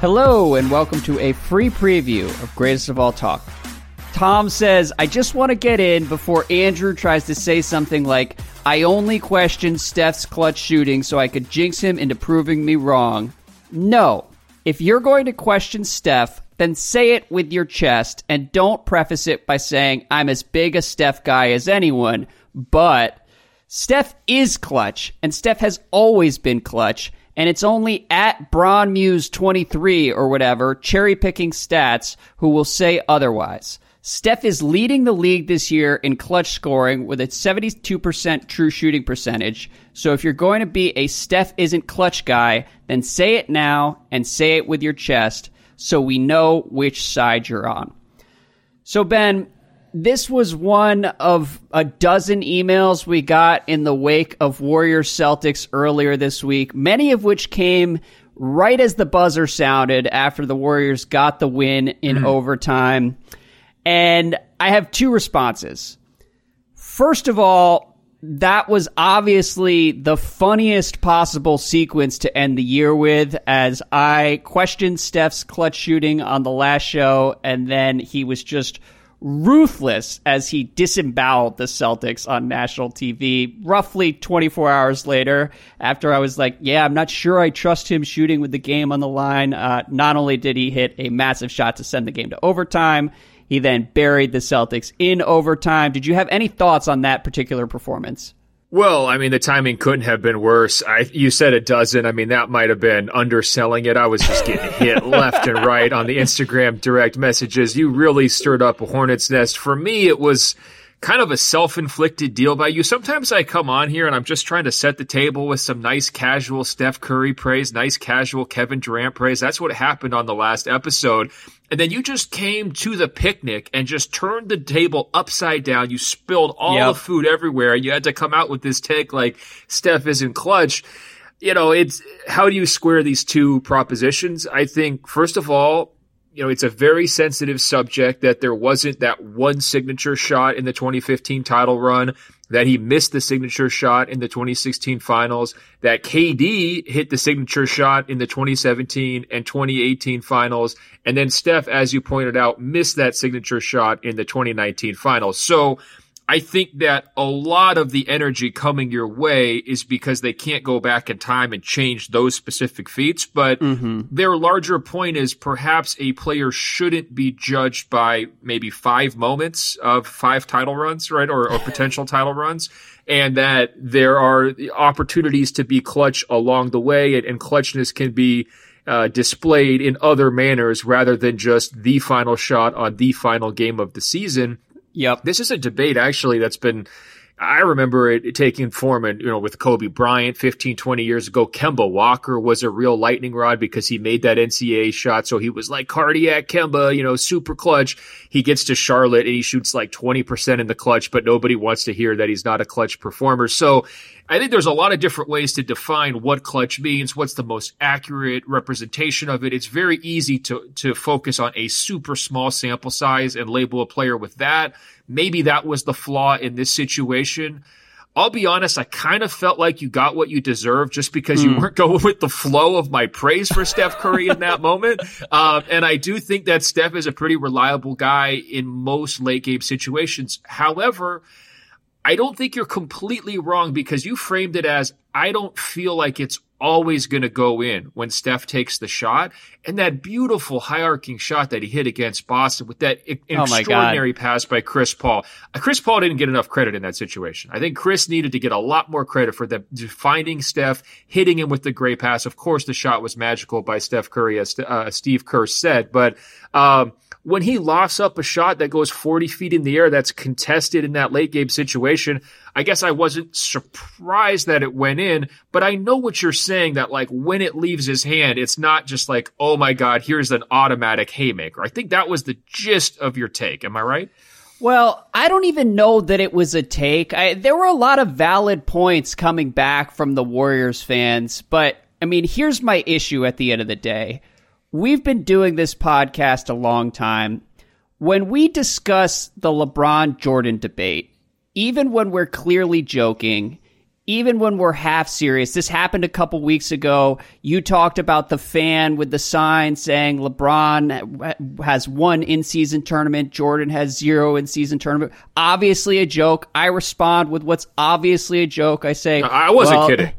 Hello, and welcome to a free preview of Greatest of All Talk. Tom says, I just want to get in before Andrew tries to say something like, I only questioned Steph's clutch shooting so I could jinx him into proving me wrong. No. If you're going to question Steph, then say it with your chest and don't preface it by saying, I'm as big a Steph guy as anyone, but Steph is clutch, and Steph has always been clutch, and it's only at Braun Muse 23 or whatever, cherry picking stats, who will say otherwise. Steph is leading the league this year in clutch scoring with a 72% true shooting percentage. So if you're going to be a Steph isn't clutch guy, then say it now and say it with your chest so we know which side you're on. So, Ben, this was one of a dozen emails we got in the wake of Warriors Celtics earlier this week, many of which came right as the buzzer sounded after the Warriors got the win in mm. overtime. And I have two responses. First of all, that was obviously the funniest possible sequence to end the year with as I questioned Steph's clutch shooting on the last show and then he was just ruthless as he disemboweled the Celtics on national TV roughly 24 hours later after I was like, yeah, I'm not sure I trust him shooting with the game on the line. Uh, not only did he hit a massive shot to send the game to overtime, he then buried the Celtics in overtime. Did you have any thoughts on that particular performance? Well, I mean, the timing couldn't have been worse. I, you said a dozen. I mean, that might have been underselling it. I was just getting hit left and right on the Instagram direct messages. You really stirred up a hornet's nest. For me, it was kind of a self-inflicted deal by you. Sometimes I come on here and I'm just trying to set the table with some nice casual Steph Curry praise, nice casual Kevin Durant praise. That's what happened on the last episode. And then you just came to the picnic and just turned the table upside down. You spilled all yep. the food everywhere. And you had to come out with this take like Steph isn't clutch. You know, it's how do you square these two propositions? I think, first of all, you know, it's a very sensitive subject that there wasn't that one signature shot in the 2015 title run, that he missed the signature shot in the 2016 finals, that KD hit the signature shot in the 2017 and 2018 finals, and then Steph, as you pointed out, missed that signature shot in the 2019 finals. So I think that a lot of the energy coming your way is because they can't go back in time and change those specific feats. But mm-hmm. their larger point is perhaps a player shouldn't be judged by maybe five moments of five title runs, right? Or, or potential title runs. And that there are opportunities to be clutch along the way and, and clutchness can be uh, displayed in other manners rather than just the final shot on the final game of the season. Yep. This is a debate actually that's been I remember it taking form and, you know, with Kobe Bryant 15, 20 years ago. Kemba Walker was a real lightning rod because he made that NCAA shot. So he was like cardiac Kemba, you know, super clutch. He gets to Charlotte and he shoots like 20% in the clutch, but nobody wants to hear that he's not a clutch performer. So I think there's a lot of different ways to define what clutch means, what's the most accurate representation of it. It's very easy to, to focus on a super small sample size and label a player with that. Maybe that was the flaw in this situation. I'll be honest, I kind of felt like you got what you deserved just because mm. you hmm. weren't going with the flow of my praise for Steph Curry in that moment. Um, and I do think that Steph is a pretty reliable guy in most late game situations. However, I don't think you're completely wrong because you framed it as I don't feel like it's always going to go in when Steph takes the shot. And that beautiful high arcing shot that he hit against Boston with that oh extraordinary pass by Chris Paul. Uh, Chris Paul didn't get enough credit in that situation. I think Chris needed to get a lot more credit for them finding Steph, hitting him with the great pass. Of course, the shot was magical by Steph Curry, as uh, Steve Kerr said, but, um, when he lofts up a shot that goes 40 feet in the air that's contested in that late game situation, I guess I wasn't surprised that it went in, but I know what you're saying that like when it leaves his hand, it's not just like, oh my God, here's an automatic haymaker. I think that was the gist of your take. Am I right? Well, I don't even know that it was a take. I, there were a lot of valid points coming back from the Warriors fans, but I mean, here's my issue at the end of the day. We've been doing this podcast a long time. When we discuss the LeBron Jordan debate, even when we're clearly joking, even when we're half serious, this happened a couple weeks ago. You talked about the fan with the sign saying LeBron has one in season tournament, Jordan has zero in season tournament. Obviously a joke. I respond with what's obviously a joke. I say, I wasn't well, kidding.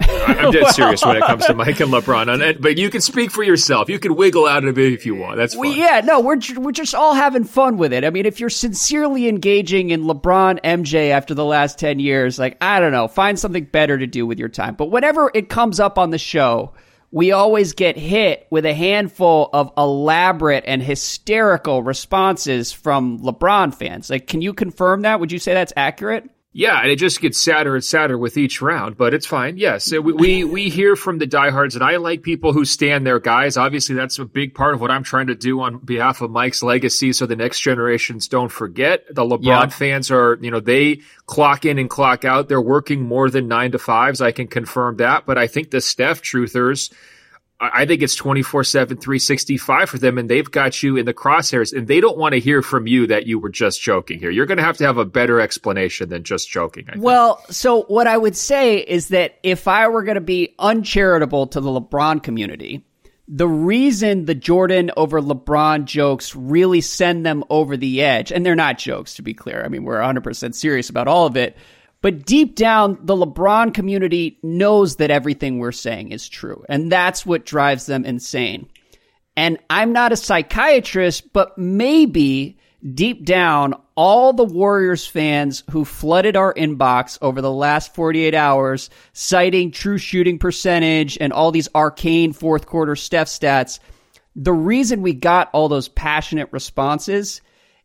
I'm dead well, serious when it comes to Mike and LeBron. But you can speak for yourself. You can wiggle out of it if you want. That's fine. We, yeah, no, we're we're just all having fun with it. I mean, if you're sincerely engaging in LeBron MJ after the last ten years, like I don't know, find something better to do with your time. But whenever it comes up on the show, we always get hit with a handful of elaborate and hysterical responses from LeBron fans. Like, can you confirm that? Would you say that's accurate? Yeah, and it just gets sadder and sadder with each round, but it's fine. Yes, we, we, we hear from the diehards, and I like people who stand their guys. Obviously, that's a big part of what I'm trying to do on behalf of Mike's legacy, so the next generations don't forget. The LeBron yeah. fans are, you know, they clock in and clock out. They're working more than nine to fives. I can confirm that, but I think the Steph truthers I think it's 24 7, 365 for them, and they've got you in the crosshairs, and they don't want to hear from you that you were just joking here. You're going to have to have a better explanation than just joking. Well, so what I would say is that if I were going to be uncharitable to the LeBron community, the reason the Jordan over LeBron jokes really send them over the edge, and they're not jokes to be clear. I mean, we're 100% serious about all of it but deep down, the LeBron community knows that everything we're saying is true. And that's what drives them insane. And I'm not a psychiatrist, but maybe deep down, all the Warriors fans who flooded our inbox over the last 48 hours, citing true shooting percentage and all these arcane fourth quarter Steph stats, the reason we got all those passionate responses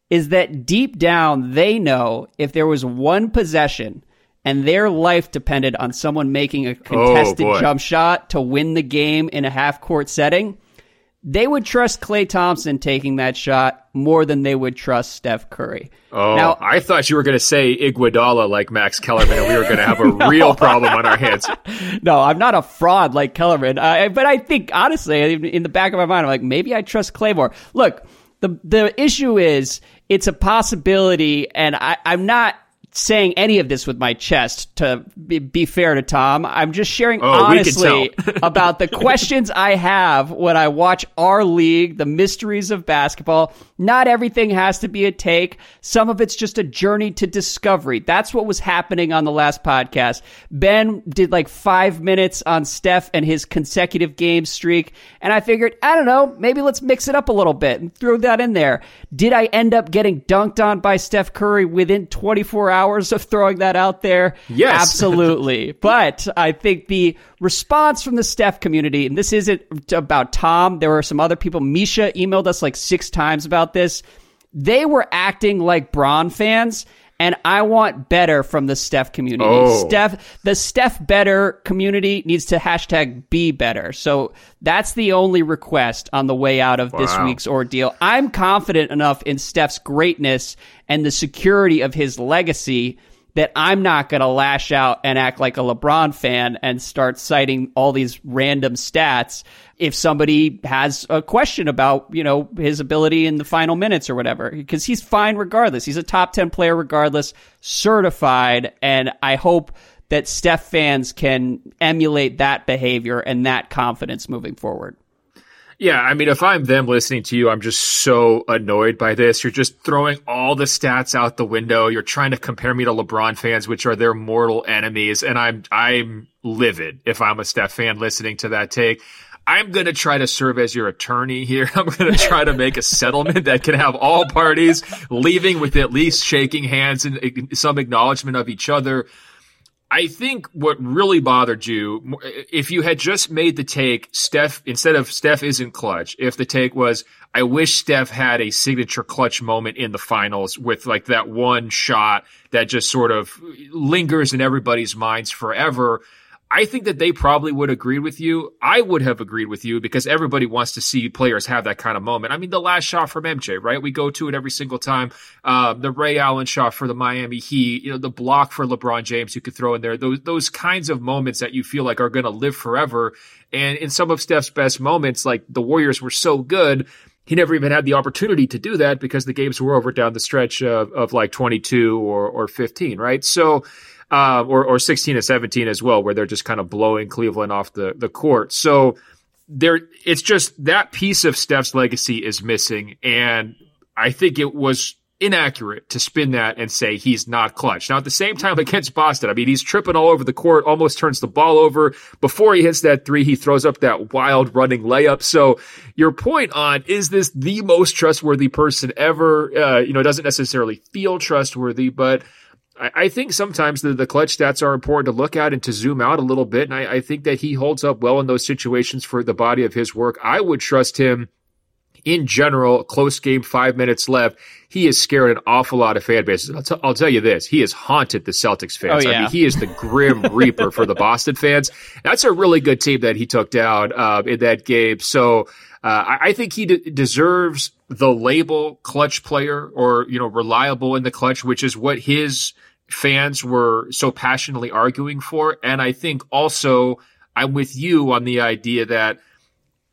is that deep down, they know if there was one possession and their life depended on someone making a contested oh, jump shot to win the game in a half court setting, they would trust Klay Thompson taking that shot more than they would trust Steph Curry. Oh, now, I thought you were going to say Iguodala like Max Kellerman, and we were going to have a real problem on our hands. No, I'm not a fraud like Kellerman, uh, but I think honestly, in the back of my mind, I'm like, maybe I trust Claymore. Look, the the issue is it's a possibility, and I, I'm not saying any of this with my chest to be, fair to Tom. I'm just sharing oh, honestly about the questions I have when I watch our league, the mysteries of basketball. Not everything has to be a take. Some of it's just a journey to discovery. That's what was happening on the last podcast. Ben did like five minutes on Steph and his consecutive game streak. And I figured, I don't know, maybe let's mix it up a little bit and throw that in there. Did I end up getting dunked on by Steph Curry within 24 hours of throwing that out there? Yes. Absolutely. but I think the response from the Steph community, and this isn't about Tom, there were some other people. Misha emailed us like six times about this. They were acting like Bron fans and I want better from the Steph community. Oh. Steph, the Steph better community needs to hashtag be better. So that's the only request on the way out of wow. this week's ordeal. I'm confident enough in Steph's greatness and the security of his legacy that I'm not going to lash out and act like a LeBron fan and start citing all these random stats if somebody has a question about, you know, his ability in the final minutes or whatever, because he's fine regardless. He's a top 10 player regardless, certified. And I hope that Steph fans can emulate that behavior and that confidence moving forward. Yeah, I mean, if I'm them listening to you, I'm just so annoyed by this. You're just throwing all the stats out the window. You're trying to compare me to LeBron fans, which are their mortal enemies, and I'm I'm livid if I'm a Steph fan listening to that take. I'm going to try to serve as your attorney here. I'm going to try to make a settlement that can have all parties leaving with at least shaking hands and some acknowledgement of each other. I think what really bothered you, if you had just made the take, Steph, instead of Steph isn't clutch, if the take was, I wish Steph had a signature clutch moment in the finals with like that one shot that just sort of lingers in everybody's minds forever. I think that they probably would agree with you. I would have agreed with you because everybody wants to see players have that kind of moment. I mean, the last shot from MJ, right? We go to it every single time. Uh, the Ray Allen shot for the Miami Heat, you know, the block for LeBron James you could throw in there. Those those kinds of moments that you feel like are going to live forever. And in some of Steph's best moments, like the Warriors were so good, he never even had the opportunity to do that because the games were over down the stretch of, of like 22 or or 15, right? So uh, or or 16 and 17 as well, where they're just kind of blowing Cleveland off the the court. So there, it's just that piece of Steph's legacy is missing, and I think it was inaccurate to spin that and say he's not clutch. Now, at the same time against Boston, I mean, he's tripping all over the court, almost turns the ball over. Before he hits that three, he throws up that wild running layup. So your point on, is this the most trustworthy person ever? Uh, you know, doesn't necessarily feel trustworthy, but I, I think sometimes the, the clutch stats are important to look at and to zoom out a little bit. And I, I think that he holds up well in those situations for the body of his work. I would trust him in general, close game, five minutes left. He has scared an awful lot of fan bases. I'll, t- I'll tell you this: he has haunted the Celtics fans. Oh, yeah. I mean, he is the grim reaper for the Boston fans. That's a really good team that he took down uh, in that game. So uh, I, I, think he d- deserves the label clutch player or you know reliable in the clutch, which is what his fans were so passionately arguing for. And I think also I'm with you on the idea that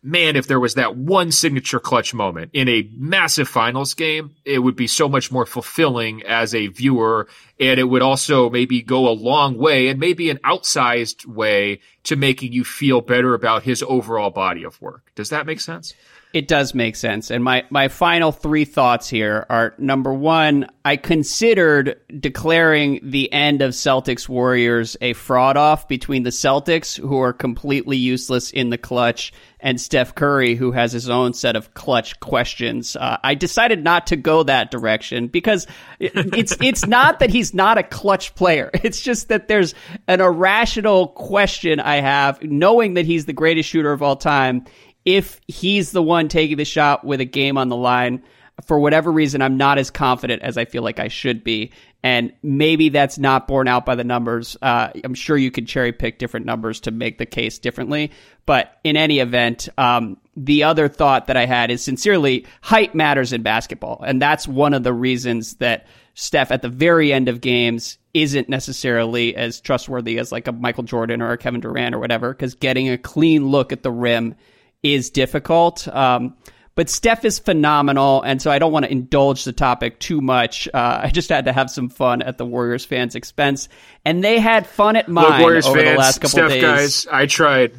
man, if there was that one signature clutch moment in a massive finals game, it would be so much more fulfilling as a viewer. And it would also maybe go a long way and maybe an outsized way to making you feel better about his overall body of work. Does that make sense? It does make sense. And my, my final three thoughts here are number one, I considered declaring the end of Celtics Warriors a fraud off between the Celtics, who are completely useless in the clutch, and Steph Curry, who has his own set of clutch questions. Uh, I decided not to go that direction because it's it's not that he's not a clutch player. It's just that there's an irrational question I have, knowing that he's the greatest shooter of all time if he's the one taking the shot with a game on the line, for whatever reason, I'm not as confident as I feel like I should be. And maybe that's not borne out by the numbers. Uh, I'm sure you could cherry pick different numbers to make the case differently. But in any event, um, the other thought that I had is sincerely, height matters in basketball. And that's one of the reasons that Steph at the very end of games isn't necessarily as trustworthy as like a Michael Jordan or a Kevin Durant or whatever, because getting a clean look at the rim is difficult. Um, but Steph is phenomenal, and so I don't want to indulge the topic too much. Uh, I just had to have some fun at the Warriors fans' expense, and they had fun at mine Look, Warriors over fans, the last couple Steph days. guys, I tried.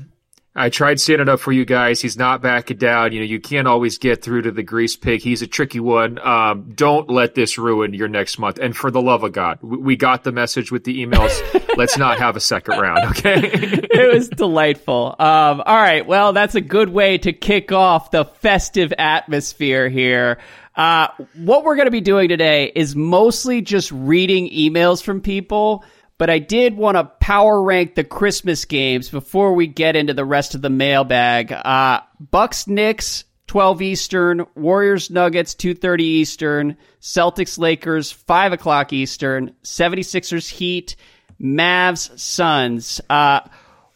I tried standing up for you guys. He's not backing down. You know, you can't always get through to the grease pig. He's a tricky one. Um, don't let this ruin your next month. And for the love of God, we got the message with the emails. Let's not have a second round, okay? it was delightful. Um, all right. Well, that's a good way to kick off the festive atmosphere here. Uh, what we're going to be doing today is mostly just reading emails from people but I did want to power rank the Christmas games before we get into the rest of the mailbag. Uh, Bucks Knicks 12 Eastern, Warriors Nuggets 2:30 Eastern, Celtics Lakers 5 o'clock Eastern, 76ers Heat, Mavs Suns. Uh,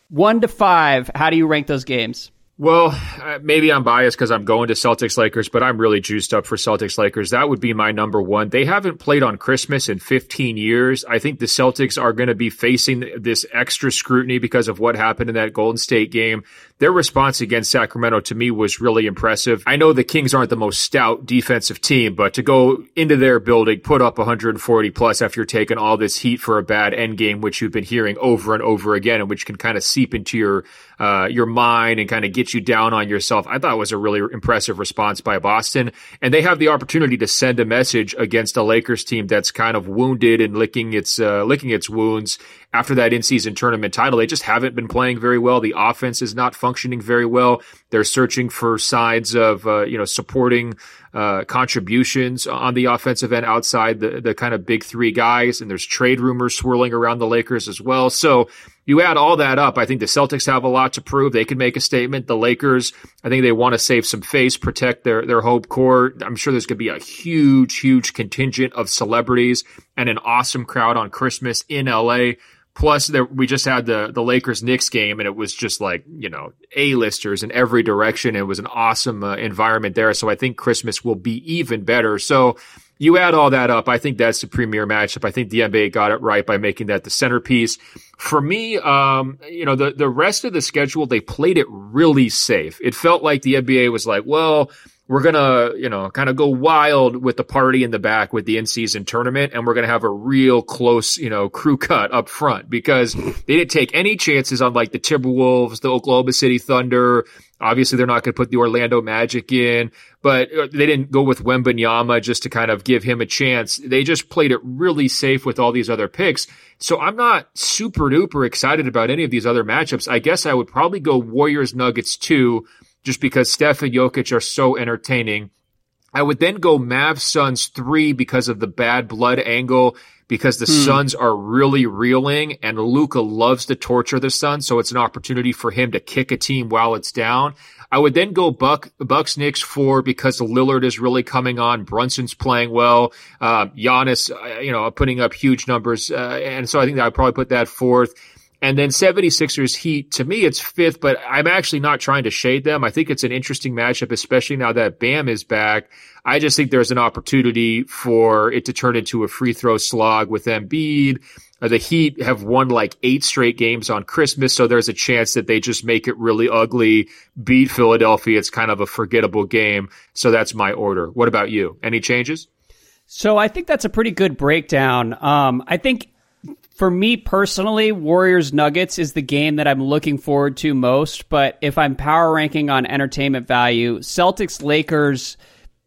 one to five. How do you rank those games? Well, uh, maybe I'm biased because I'm going to Celtics Lakers, but I'm really juiced up for Celtics Lakers. That would be my number one. They haven't played on Christmas in 15 years. I think the Celtics are going to be facing this extra scrutiny because of what happened in that Golden State game. Their response against Sacramento to me was really impressive. I know the Kings aren't the most stout defensive team, but to go into their building, put up 140 plus after taking all this heat for a bad end game, which you've been hearing over and over again, and which can kind of seep into your uh, your mind and kind of get you down on yourself. I thought it was a really impressive response by Boston, and they have the opportunity to send a message against a Lakers team that's kind of wounded and licking its uh, licking its wounds after that in-season tournament title. They just haven't been playing very well. The offense is not functioning very well. They're searching for signs of, uh, you know, supporting uh, contributions on the offensive end outside the, the kind of big three guys. And there's trade rumors swirling around the Lakers as well. So you add all that up. I think the Celtics have a lot to prove. They can make a statement. The Lakers, I think they want to save some face, protect their, their hope core. I'm sure there's going to be a huge, huge contingent of celebrities and an awesome crowd on Christmas in LA. Plus, there, we just had the the Lakers Knicks game, and it was just like you know a listers in every direction. It was an awesome uh, environment there. So I think Christmas will be even better. So you add all that up, I think that's the premier matchup. I think the NBA got it right by making that the centerpiece. For me, um, you know, the the rest of the schedule they played it really safe. It felt like the NBA was like, well we're gonna, you know, kind of go wild with the party in the back with the in-season tournament, and we're gonna have a real close, you know, crew cut up front because they didn't take any chances on like the Timberwolves, the Oklahoma City Thunder. Obviously, they're not going to put the Orlando Magic in, but uh, they didn't go with Wembanyama just to kind of give him a chance. They just played it really safe with all these other picks. So I'm not super duper excited about any of these other matchups. I guess I would probably go Warriors Nuggets two just because Steph and Jokic are so entertaining. I would then go Mavs Suns three because of the bad blood angle, because the hmm. Suns are really reeling and Luka loves to torture the Suns. So it's an opportunity for him to kick a team while it's down. I would then go Buck, Bucks Knicks four because Lillard is really coming on. Brunson's playing well. Uh, Giannis, uh, you know, putting up huge numbers. Uh, and so I think that I'd probably put that fourth. And then 76ers Heat, to me, it's fifth, but I'm actually not trying to shade them. I think it's an interesting matchup, especially now that Bam is back. I just think there's an opportunity for it to turn into a free throw slog with Embiid. Uh, the Heat have won like eight straight games on Christmas, so there's a chance that they just make it really ugly, beat Philadelphia. It's kind of a forgettable game. So that's my order. What about you? Any changes? So I think that's a pretty good breakdown. Um, I think for me personally, Warriors Nuggets is the game that I'm looking forward to most. But if I'm power ranking on entertainment value, Celtics Lakers,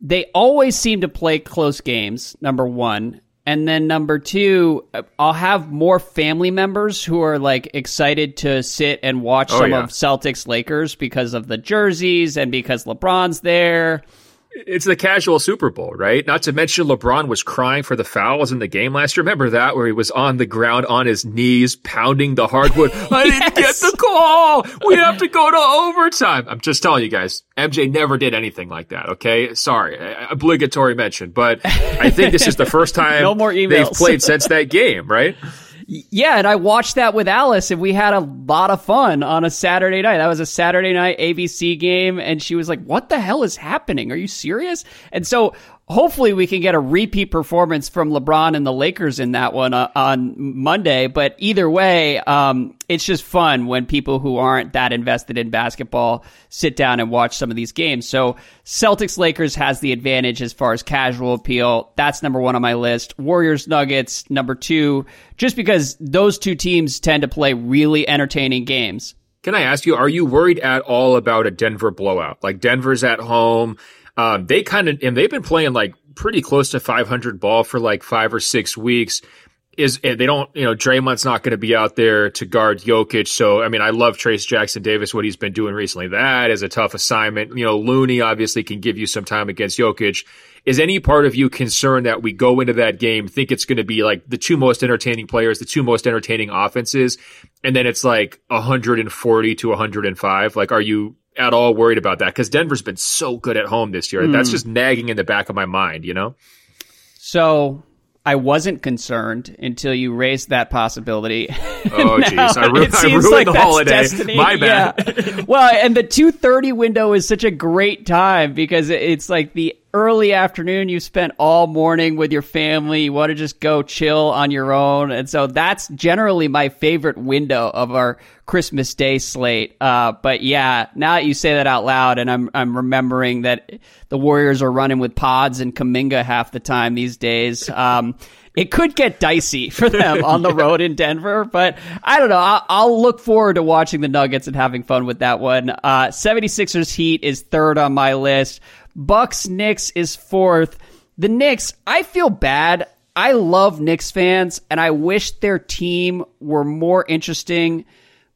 they always seem to play close games, number one. And then number two, I'll have more family members who are like excited to sit and watch oh, some yeah. of Celtics Lakers because of the jerseys and because LeBron's there. It's the casual Super Bowl, right? Not to mention LeBron was crying for the fouls in the game last year. Remember that where he was on the ground on his knees pounding the hardwood. I didn't get the call. We have to go to overtime. I'm just telling you guys, MJ never did anything like that. Okay. Sorry. Obligatory mention, but I think this is the first time no more emails. they've played since that game, right? Yeah, and I watched that with Alice, and we had a lot of fun on a Saturday night. That was a Saturday night ABC game, and she was like, "What the hell is happening? Are you serious?" And so hopefully we can get a repeat performance from LeBron and the Lakers in that one uh, on Monday. But either way, um, it's just fun when people who aren't that invested in basketball sit down and watch some of these games. So Celtics Lakers has the advantage as far as casual appeal. That's number one on my list. Warriors Nuggets, number two, just because those two teams tend to play really entertaining games. Can I ask you, are you worried at all about a Denver blowout? Like Denver's at home um, they kind of and they've been playing like pretty close to 500 ball for like five or six weeks. Is they don't you know Draymond's not going to be out there to guard Jokic. So I mean I love Trayce Jackson Davis what he's been doing recently. That is a tough assignment. You know Looney obviously can give you some time against Jokic. Is any part of you concerned that we go into that game think it's going to be like the two most entertaining players, the two most entertaining offenses, and then it's like 140 to 105? Like are you at all worried about that because Denver's been so good at home this year. Mm. That's hmm. just nagging in the back of my mind, you know? So I wasn't concerned until you raised that possibility. Oh, jeez. I, ru- I ruined like the holiday. Destiny. My bad. Yeah. well, and the 2.30 window is such a great time because it's like the early afternoon you spent all morning with your family you want to just go chill on your own and so that's generally my favorite window of our christmas day slate uh, but yeah now that you say that out loud and i'm i'm remembering that the warriors are running with Podz and kuminga half the time these days um, it could get dicey for them on the yeah. road in Denver, but I don't know. I'll, I'll, look forward to watching the Nuggets and having fun with that one. Uh, 76ers Heat is third on my list. Bucks Knicks is fourth. The Knicks, I feel bad. I love Knicks fans and I wish their team were more interesting.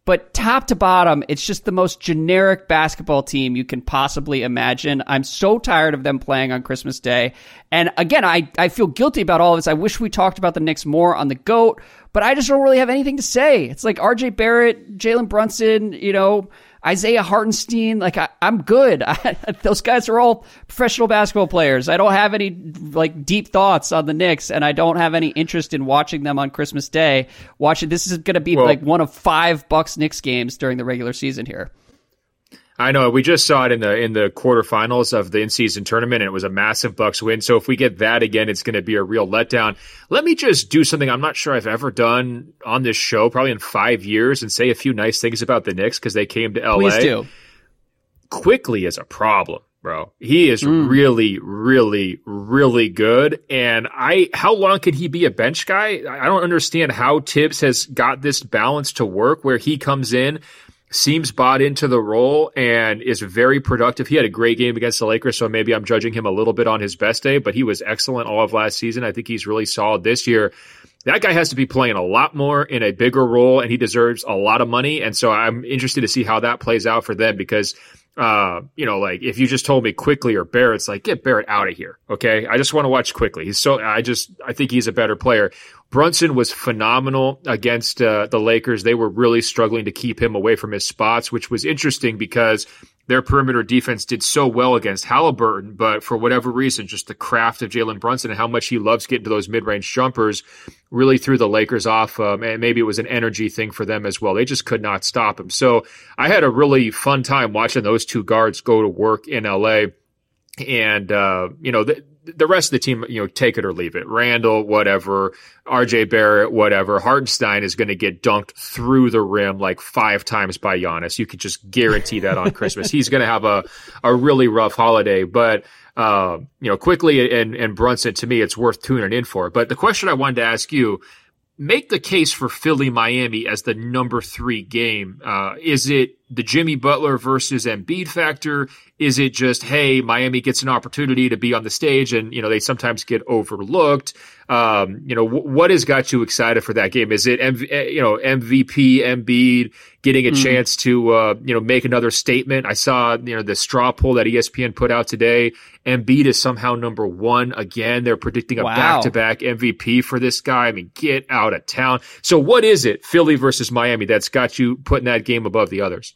But top to bottom, it's just the most generic basketball team you can possibly imagine. I'm so tired of them playing on Christmas Day. And again, I, I feel guilty about all of this. I wish we talked about the Knicks more on the GOAT, but I just don't really have anything to say. It's like RJ Barrett, Jalen Brunson, you know, Isaiah Hartenstein, like I, am good. I, those guys are all professional basketball players. I don't have any like deep thoughts on the Knicks, and I don't have any interest in watching them on Christmas Day. Watching this is going to be well, like one of five Bucks Knicks games during the regular season here. I know we just saw it in the in the quarterfinals of the in season tournament, and it was a massive Bucks win. So if we get that again, it's going to be a real letdown. Let me just do something I'm not sure I've ever done on this show, probably in five years, and say a few nice things about the Knicks because they came to LA. Please do. Quickley is a problem bro. He is mm. really, really, really good. And I, how long can he be a bench guy? I don't understand how Thibs has got this balance to work where he comes in, seems bought into the role and is very productive. He had a great game against the Lakers, so maybe I'm judging him a little bit on his best day, but he was excellent all of last season. I think he's really solid this year that guy has to be playing a lot more in a bigger role and he deserves a lot of money. And so I'm interested to see how that plays out for them because, uh, you know, like if you just told me Quickley or Barrett's like, get Barrett out of here. Okay. I just want to watch Quickley. He's so, I just, I think he's a better player. Brunson was phenomenal against uh, the Lakers. They were really struggling to keep him away from his spots, which was interesting because their perimeter defense did so well against Halliburton, but for whatever reason, just the craft of Jalen Brunson and how much he loves getting to those mid range jumpers really threw the Lakers off. Um, and maybe it was an energy thing for them as well. They just could not stop him. So I had a really fun time watching those two guards go to work in LA. And, uh, you know, the, the rest of the team, you know, take it or leave it. Randle, whatever. RJ Barrett, whatever. Hartenstein is going to get dunked through the rim like five times by Giannis. You could just guarantee that on Christmas. He's going to have a, a really rough holiday, but, uh, you know, Quickley and, and Brunson, to me, it's worth tuning in for. But the question I wanted to ask you, make the case for Philly Miami as the number three game. Uh, is it the Jimmy Butler versus Embiid factor? Is it just, hey, Miami gets an opportunity to be on the stage and, you know, they sometimes get overlooked? Um, you know, w- what has got you excited for that game? Is it, MV- eh, you know, MVP, Embiid getting a mm. chance to, uh, you know, make another statement? I saw, you know, the straw poll that ESPN put out today. Embiid is somehow number one again. They're predicting a back to back MVP for this guy. I mean, get out of town. So what is it, Philly versus Miami, that's got you putting that game above the others?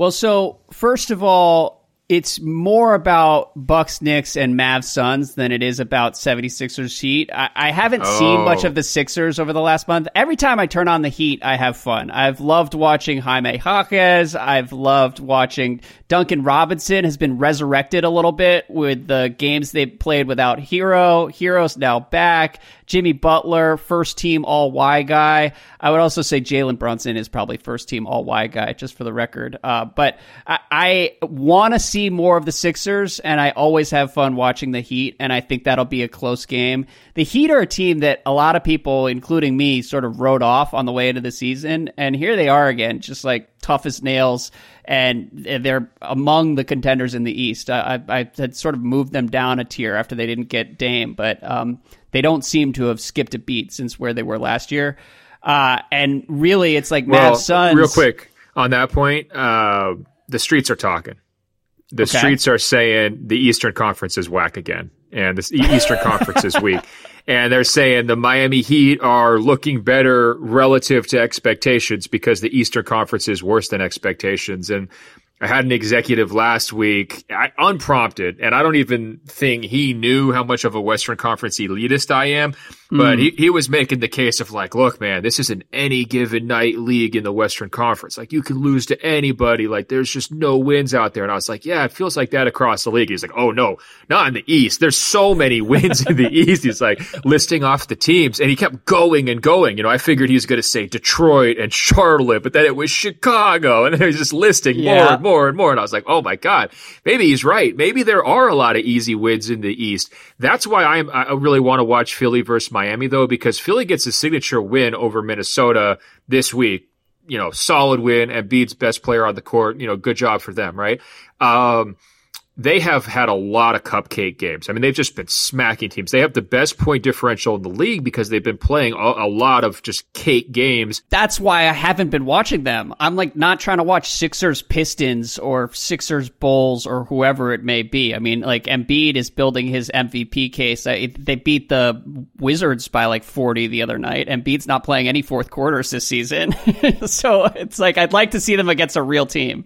Well, so first of all, it's more about Bucks, Knicks, and Mavs Suns than it is about 76ers Heat. I, I haven't oh. seen much of the Sixers over the last month. Every time I turn on the Heat, I have fun. I've loved watching Jaime Jaquez. I've loved watching Duncan Robinson has been resurrected a little bit with the games they played without Herro. Herro's now back. Jimmy Butler, first team all Y guy. I would also say Jalen Brunson is probably first team all Y guy, just for the record. Uh, but I, I want to see more of the Sixers, and I always have fun watching the Heat, and I think that'll be a close game. The Heat are a team that a lot of people, including me, sort of wrote off on the way into the season, and here they are again, just like tough as nails and they're among the contenders in the East. I, I, had sort of moved them down a tier after they didn't get Dame, but um, they don't seem to have skipped a beat since where they were last year. Uh, and really, it's like well, Mavs Suns. Real quick on that point, uh, the streets are talking. The okay. streets are saying the Eastern Conference is whack again, and the Eastern Conference is weak. And they're saying the Miami Heat are looking better relative to expectations because the Eastern Conference is worse than expectations. And I had an executive last week, unprompted, and I don't even think he knew how much of a Western Conference elitist I am, but mm. he, he was making the case of like, look, man, this is an any given night league in the Western Conference. Like you can lose to anybody. Like there's just no wins out there. And I was like, yeah, it feels like that across the league. He's like, oh no, not in the East. There's so many wins in the East. He's like listing off the teams and he kept going and going. You know, I figured he was going to say Detroit and Charlotte, but then it was Chicago and he was just listing yeah. more and more more and more. And I was like, oh my God, maybe he's right. Maybe there are a lot of easy wins in the East. That's why I'm, I really want to watch Philly versus Miami though, because Philly gets a signature win over Minnesota this week. You know, solid win and Embiid's best player on the court. You know, good job for them, right? Um, they have had a lot of cupcake games. I mean, they've just been smacking teams. They have the best point differential in the league because they've been playing a, a, lot of just cake games. That's why I haven't been watching them. I'm like not trying to watch Sixers Pistons or Sixers Bulls or whoever it may be. I mean, like Embiid is building his MVP case. They beat the Wizards by like 40 the other night. Embiid's not playing any fourth quarters this season. so it's like I'd like to see them against a real team.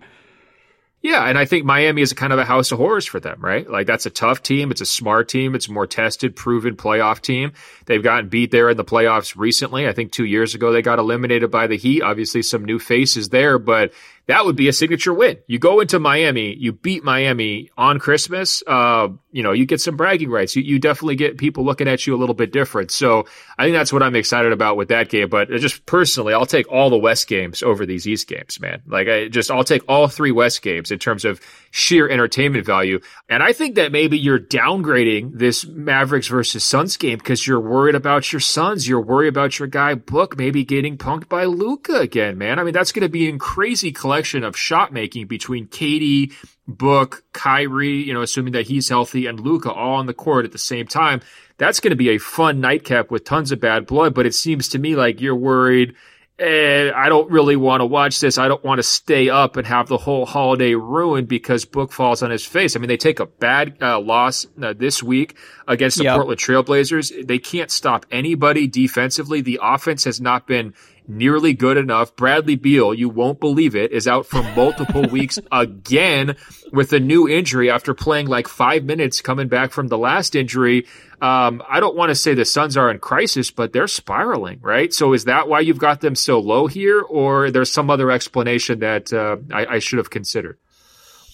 Yeah, and I think Miami is a kind of a house of horrors for them, right? Like that's a tough team. It's a smart team. It's a more tested, proven playoff team. They've gotten beat there in the playoffs recently. I think two years ago they got eliminated by the Heat. Obviously, some new faces there, but that would be a signature win. You go into Miami, you beat Miami on Christmas. Uh, you know, you get some bragging rights. You, you definitely get people looking at you a little bit different. So I think that's what I'm excited about with that game. But just personally, I'll take all the West games over these East games, man. Like I just, I'll take all three West games in terms of sheer entertainment value. And I think that maybe you're downgrading this Mavericks versus Suns game because you're worried about your Suns. You're worried about your guy Book maybe getting punked by Luka again, man. I mean, that's going to be in crazy collection of shot making between KD, Book, Kyrie, you know, assuming that he's healthy, and Luka all on the court at the same time. That's going to be a fun nightcap with tons of bad blood. But it seems to me like you're worried and I don't really want to watch this. I don't want to stay up and have the whole holiday ruined because Book falls on his face. I mean, they take a bad uh, loss uh, this week against the yep. Portland Trailblazers. They can't stop anybody defensively. The offense has not been nearly good enough. Bradley Beal, you won't believe it, is out for multiple weeks again with a new injury after playing like five minutes coming back from the last injury. Um, I don't want to say the Suns are in crisis, but they're spiraling, right? So is that why you've got them so low here, or there's some other explanation that uh, I, I should have considered?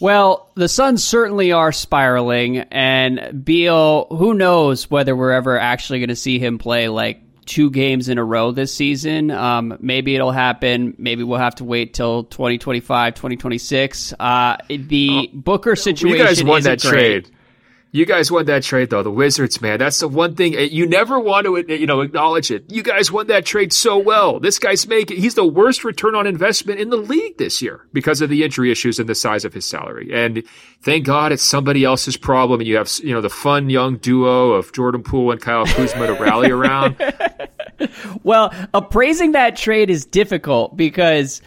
Well, the Suns certainly are spiraling, and Beal, who knows whether we're ever actually going to see him play like two games in a row this season. Um, maybe it'll happen. Maybe we'll have to wait till 2025, 2026. Uh, the oh, Booker situation you guys won that great. trade. You guys won that trade though. The Wizards, man. That's the one thing you never want to, you know, acknowledge it. You guys won that trade so well. This guy's making, he's the worst return on investment in the league this year because of the injury issues and the size of his salary. And thank God it's somebody else's problem. And you have, you know, the fun young duo of Jordan Poole and Kyle Kuzma to rally around. well, appraising that trade is difficult because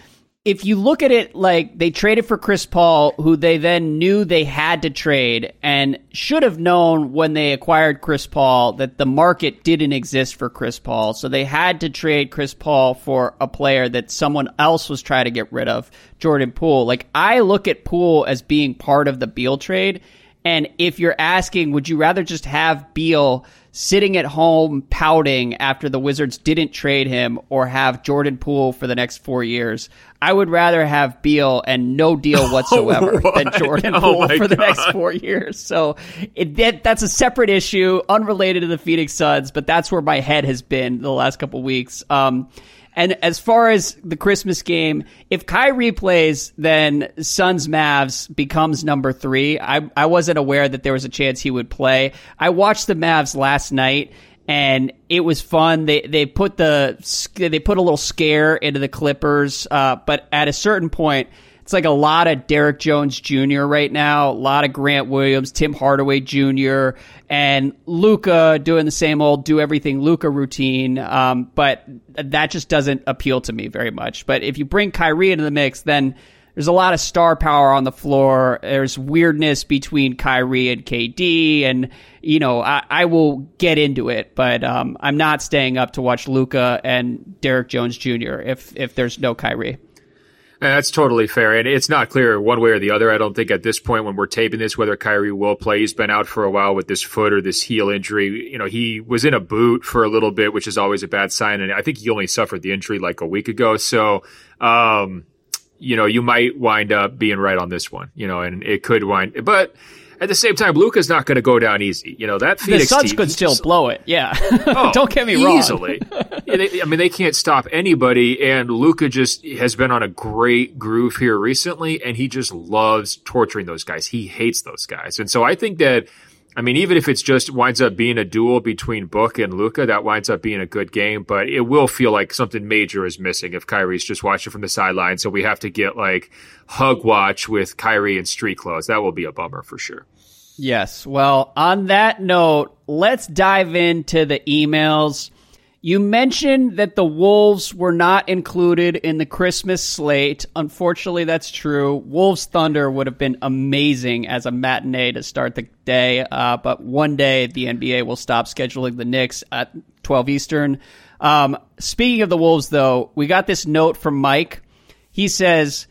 if you look at it like they traded for Chris Paul, who they then knew they had to trade and should have known when they acquired Chris Paul that the market didn't exist for Chris Paul. So they had to trade Chris Paul for a player that someone else was trying to get rid of, Jordan Poole. Like I look at Poole as being part of the Beal trade. And if you're asking, would you rather just have Beal sitting at home pouting after the Wizards didn't trade him or have Jordan Poole for the next four years. I would rather have Beal and no deal whatsoever than Jordan oh Poole oh for the next four years. So it, that, that's a separate issue, unrelated to the Phoenix Suns, but that's where my head has been the last couple weeks. Um, and as far as the Christmas game, if Kyrie plays, then Suns Mavs becomes number three. I, I wasn't aware that there was a chance he would play. I watched the Mavs last night and it was fun. They they put the they put a little scare into the Clippers, uh, but at a certain point, it's like a lot of Derrick Jones Jr. right now, a lot of Grant Williams, Tim Hardaway Jr., and Luka doing the same old do everything Luka routine. Um, but that just doesn't appeal to me very much. But if you bring Kyrie into the mix, then there's a lot of star power on the floor. There's weirdness between Kyrie and KD, and you know I, I will get into it, but um, I'm not staying up to watch Luka and Derrick Jones Jr. if if there's no Kyrie. That's totally fair. And it's not clear one way or the other. I don't think at this point when we're taping this whether Kyrie will play. He's been out for a while with this foot or this heel injury. You know, he was in a boot for a little bit, which is always a bad sign. And I think he only suffered the injury like a week ago. So, um, you know, you might wind up being right on this one, you know, and it could wind, but at the same time, Luka's not going to go down easy. You know that Phoenix the Suns team, could still blow it. Yeah, oh, don't get me wrong. Easily, yeah, they, I mean they can't stop anybody, and Luka just has been on a great groove here recently, and he just loves torturing those guys. He hates those guys, and so I think that I mean, even if it's just winds up being a duel between Book and Luka, that winds up being a good game, but it will feel like something major is missing if Kyrie's just watching from the sideline. So we have to get like hug watch with Kyrie in street clothes. That will be a bummer for sure. Yes. Well, on that note, let's dive into the emails. You mentioned that the Wolves were not included in the Christmas slate. Unfortunately, that's true. Wolves Thunder would have been amazing as a matinee to start the day, uh, but one day the NBA will stop scheduling the Knicks at 12 Eastern. Um, speaking of the Wolves, though, we got this note from Mike. He says,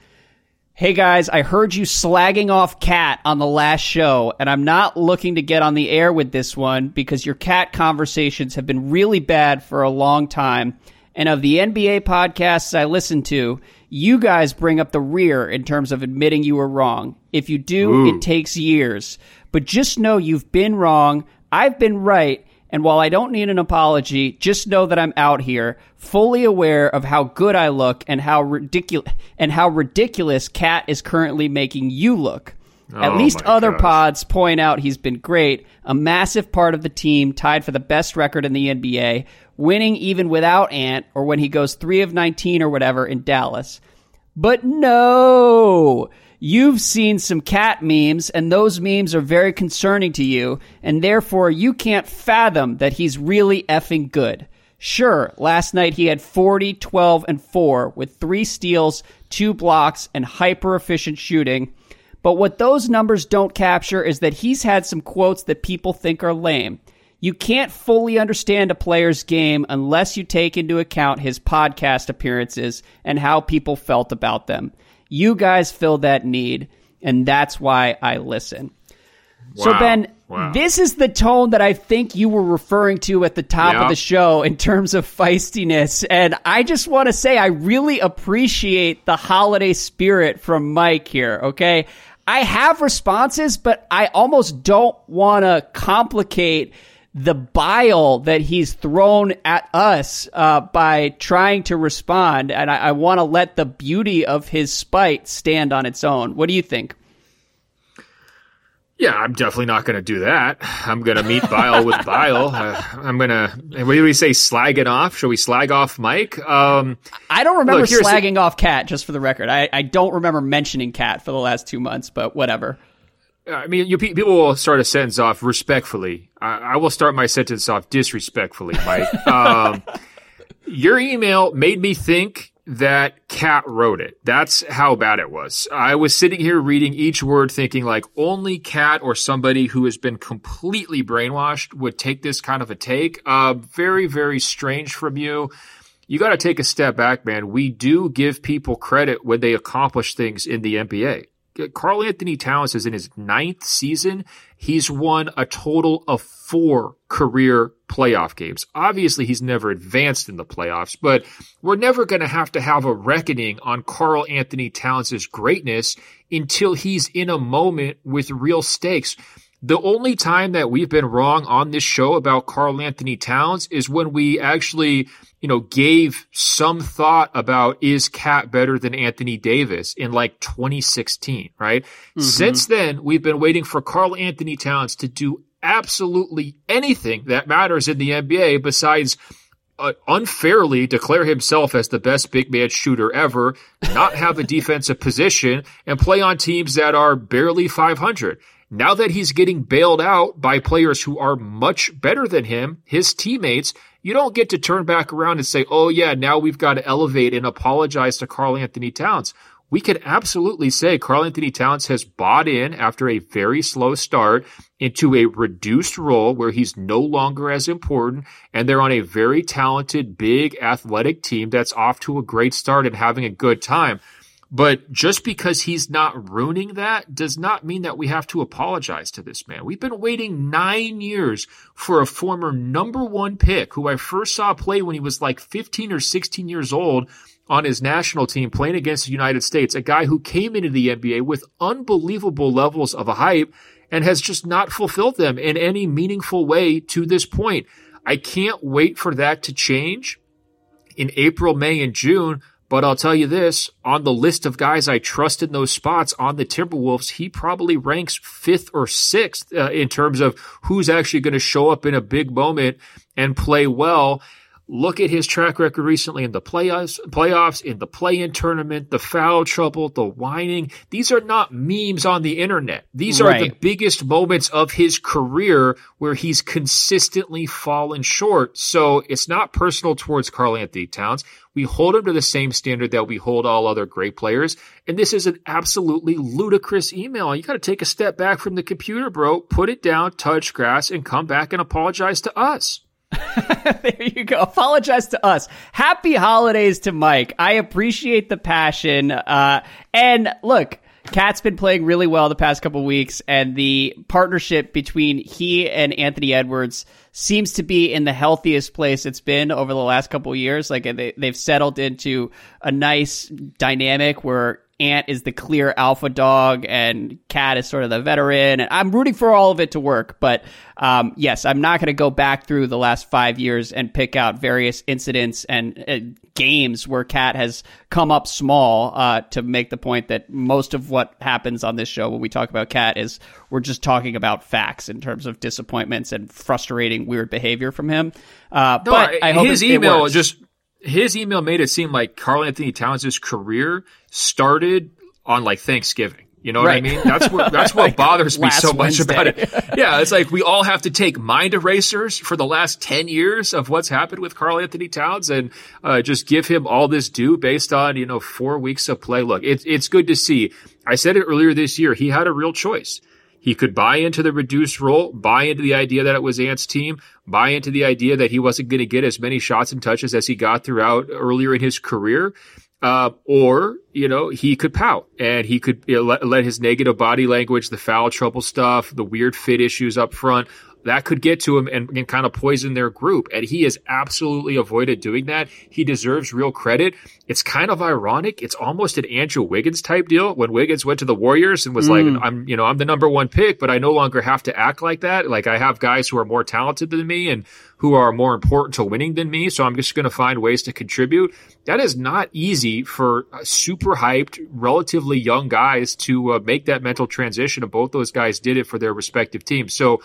Hey guys, I heard you slagging off KAT on the last show, and I'm not looking to get on the air with this one because your KAT conversations have been really bad for a long time. And of the NBA podcasts I listen to, You guys bring up the rear in terms of admitting you were wrong. If you do, Ooh. it takes years. But just know you've been wrong. I've been right. And while I don't need an apology, just know that I'm out here, fully aware of how good I look and how ridiculous and how ridiculous KAT is currently making you look. At Oh least other gosh. pods point out he's been great, a massive part of the team, tied for the best record in the NBA, winning even without Ant or when he goes 3 of 19 or whatever in Dallas. But no! You've seen some KAT memes, and those memes are very concerning to you, and therefore you can't fathom that he's really effing good. Sure, last night he had 40, 12, and 4 with three steals, two blocks, and hyper efficient shooting. But what those numbers don't capture is that he's had some quotes that people think are lame. You can't fully understand a player's game unless you take into account his podcast appearances and how people felt about them. You guys fill that need, and that's why I listen. So, Ben, Wow. this is the tone that I think you were referring to at the top of the show in terms of feistiness. And I just want to say I really appreciate the holiday spirit from Mike here, okay? I have responses, but I almost don't want to complicate the bile that he's thrown at us uh, by trying to respond. And I, I want to let the beauty of his spite stand on its own. What do you think? Yeah, I'm definitely not going to do that. I'm going to meet Bile with Bile. Uh, I'm going to, what do we say, slag it off? Shall we slag off Mike? Um, I don't remember Look, here's the- slagging off KAT, just for the record. I, I don't remember mentioning KAT for the last two months, but whatever. I mean, you, people will start a sentence off respectfully. I, I will start my sentence off disrespectfully, Mike. um, your email made me think that KAT wrote it. That's how bad it was. I was sitting here reading each word thinking like only KAT or somebody who has been completely brainwashed would take this kind of a take. Uh, very, very strange from you. You got to take a step back, man. We do give people credit when they accomplish things in the NBA. Karl-Anthony Towns is in his ninth season. He's won a total of four career playoff games. Obviously, he's never advanced in the playoffs, but we're never going to have to have a reckoning on Karl-Anthony Towns' greatness until he's in a moment with real stakes. The only time that we've been wrong on this show about Karl-Anthony Towns is when we actually, you know, gave some thought about is KAT better than Anthony Davis in like 2016, right? Since then, we've been waiting for Karl-Anthony Towns to do absolutely anything that matters in the NBA besides uh, unfairly declare himself as the best big man shooter ever, not have a defensive position, and play on teams that are barely 500. Now that he's getting bailed out by players who are much better than him, his teammates, you don't get to turn back around and say, oh yeah, now we've got to elevate and apologize to Karl-Anthony Towns. We could absolutely say Karl-Anthony Towns has bought in after a very slow start into a reduced role where he's no longer as important and they're on a very talented, big athletic team that's off to a great start and having a good time. But just because he's not ruining that does not mean that we have to apologize to this man. We've been waiting nine years for a former number one pick who I first saw play when he was like 15 or 16 years old on his national team playing against the United States, a guy who came into the NBA with unbelievable levels of hype and has just not fulfilled them in any meaningful way to this point. I can't wait for that to change in April, May, and June. But I'll tell you this on the list of guys I trust in those spots on the Timberwolves, he probably ranks fifth or sixth uh, in terms of who's actually going to show up in a big moment and play well. Look at his track record recently in the playoffs, playoffs, in the play-in tournament, the foul trouble, the whining. These are not memes on the internet. These are the biggest moments of his career where he's consistently fallen short. So it's not personal towards Karl-Anthony Towns. We hold him to the same standard that we hold all other great players. And this is an absolutely ludicrous email. You got to take a step back from the computer, bro. Put it down, touch grass, and come back and apologize to us. there you go. Apologize to us. Happy holidays to Mike. I appreciate the passion. Uh, and look, KAT's been playing really well the past couple weeks, and the partnership between he and Anthony Edwards seems to be in the healthiest place it's been over the last couple years. Like they, they've settled into a nice dynamic where Ant is the clear alpha dog and KAT is sort of the veteran. And I'm rooting for all of it to work. But um, yes, I'm not going to go back through the last five years and pick out various incidents and uh, games where KAT has come up small uh, to make the point that most of what happens on this show when we talk about KAT is we're just talking about facts in terms of disappointments and frustrating weird behavior from him. Uh, no, but I hope his it, email it just his email made it seem like Karl-Anthony Towns' career started on like Thanksgiving. You know right. what I mean? That's what that's what like bothers me so much Wednesday. about it. Yeah, it's like we all have to take mind erasers for the last ten years of what's happened with Karl-Anthony Towns and uh, just give him all this due based on you know four weeks of play. Look, it's it's good to see. I said it earlier this year. He had a real choice. He could buy into the reduced role, buy into the idea that it was Ant's team, buy into the idea that he wasn't going to get as many shots and touches as he got throughout earlier in his career. Uh, or, you know, he could pout and he could you know, let, let his negative body language, the foul trouble stuff, the weird fit issues up front, that could get to him and, and, kind of poison their group. And he has absolutely avoided doing that. He deserves real credit. It's kind of ironic. It's almost an Andrew Wiggins type deal when Wiggins went to the Warriors and was mm. like, I'm, you know, I'm the number one pick, but I no longer have to act like that. Like I have guys who are more talented than me and who are more important to winning than me. So I'm just going to find ways to contribute. That is not easy for super hyped, relatively young guys to uh, make that mental transition. And both those guys did it for their respective teams. So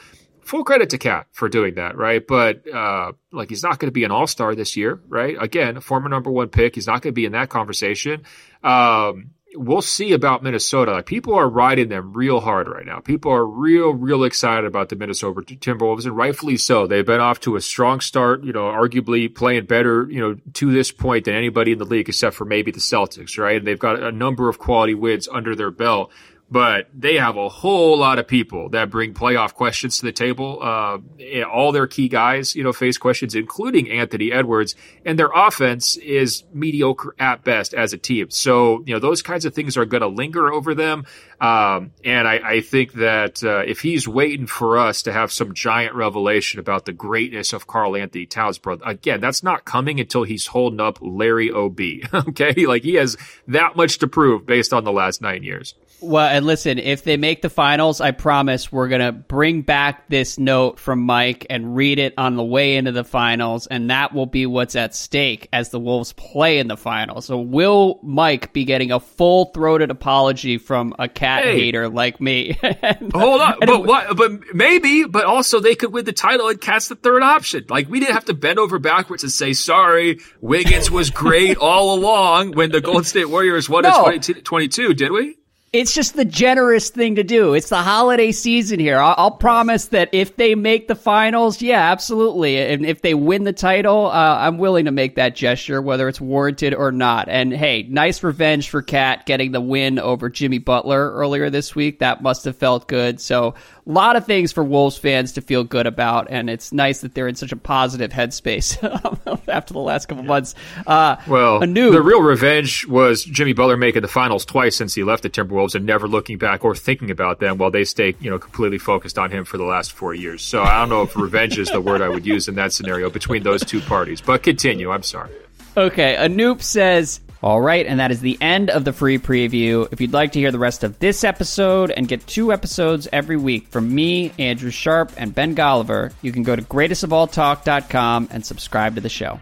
full credit to KAT for doing that, right? But uh, like he's not going to be an all star this year, right? Again, former number one pick, he's not going to be in that conversation. Um, we'll see about Minnesota. Like people are riding them real hard right now. People are real, real excited about the Minnesota Timberwolves, and rightfully so. They've been off to a strong start. You know, arguably playing better, you know, to this point than anybody in the league, except for maybe the Celtics, right? And they've got a number of quality wins under their belt but they have a whole lot of people that bring playoff questions to the table. Uh, all their key guys, you know, face questions, including Anthony Edwards, and their offense is mediocre at best as a team. So, you know, those kinds of things are going to linger over them. Um, and I, I, think that uh, if he's waiting for us to have some giant revelation about the greatness of Karl-Anthony Towns, bro, again, that's not coming until he's holding up Larry O.B. okay, like he has that much to prove based on the last nine years. Well, and listen, if they make the finals, I promise we're going to bring back this note from Mike and read it on the way into the finals, and that will be what's at stake as the Wolves play in the finals. So, will Mike be getting a full throated apology from a KAT hey, hater like me? and, hold on, but what? But maybe, but also they could win the title and KAT's the third option. Like we didn't have to bend over backwards and say sorry. Wiggins was great all along when the Golden State Warriors won no. in 2022, did we? It's just the generous thing to do. It's the holiday season here. I'll, I'll, promise that if they make the finals, yeah, absolutely. And if they win the title, uh, I'm willing to make that gesture, whether it's warranted or not. And hey, nice revenge for KAT getting the win over Jimmy Butler earlier this week. That must have felt good. So a lot of things for Wolves fans to feel good about, and it's nice that they're in such a positive headspace after the last couple months. Uh, well, new- the real revenge was Jimmy Butler making the finals twice since he left the Timberwolves and never looking back or thinking about them while they stay, you know, completely focused on him for the last four years. So I don't know if revenge is the word I would use in that scenario between those two parties. But continue. I'm sorry. Okay, Anoop says all right, and that is the end of the free preview. If you'd like to hear the rest of this episode and get two episodes every week from me, Andrew Sharp, and Ben Golliver, you can go to greatestofalltalk.com and subscribe to the show.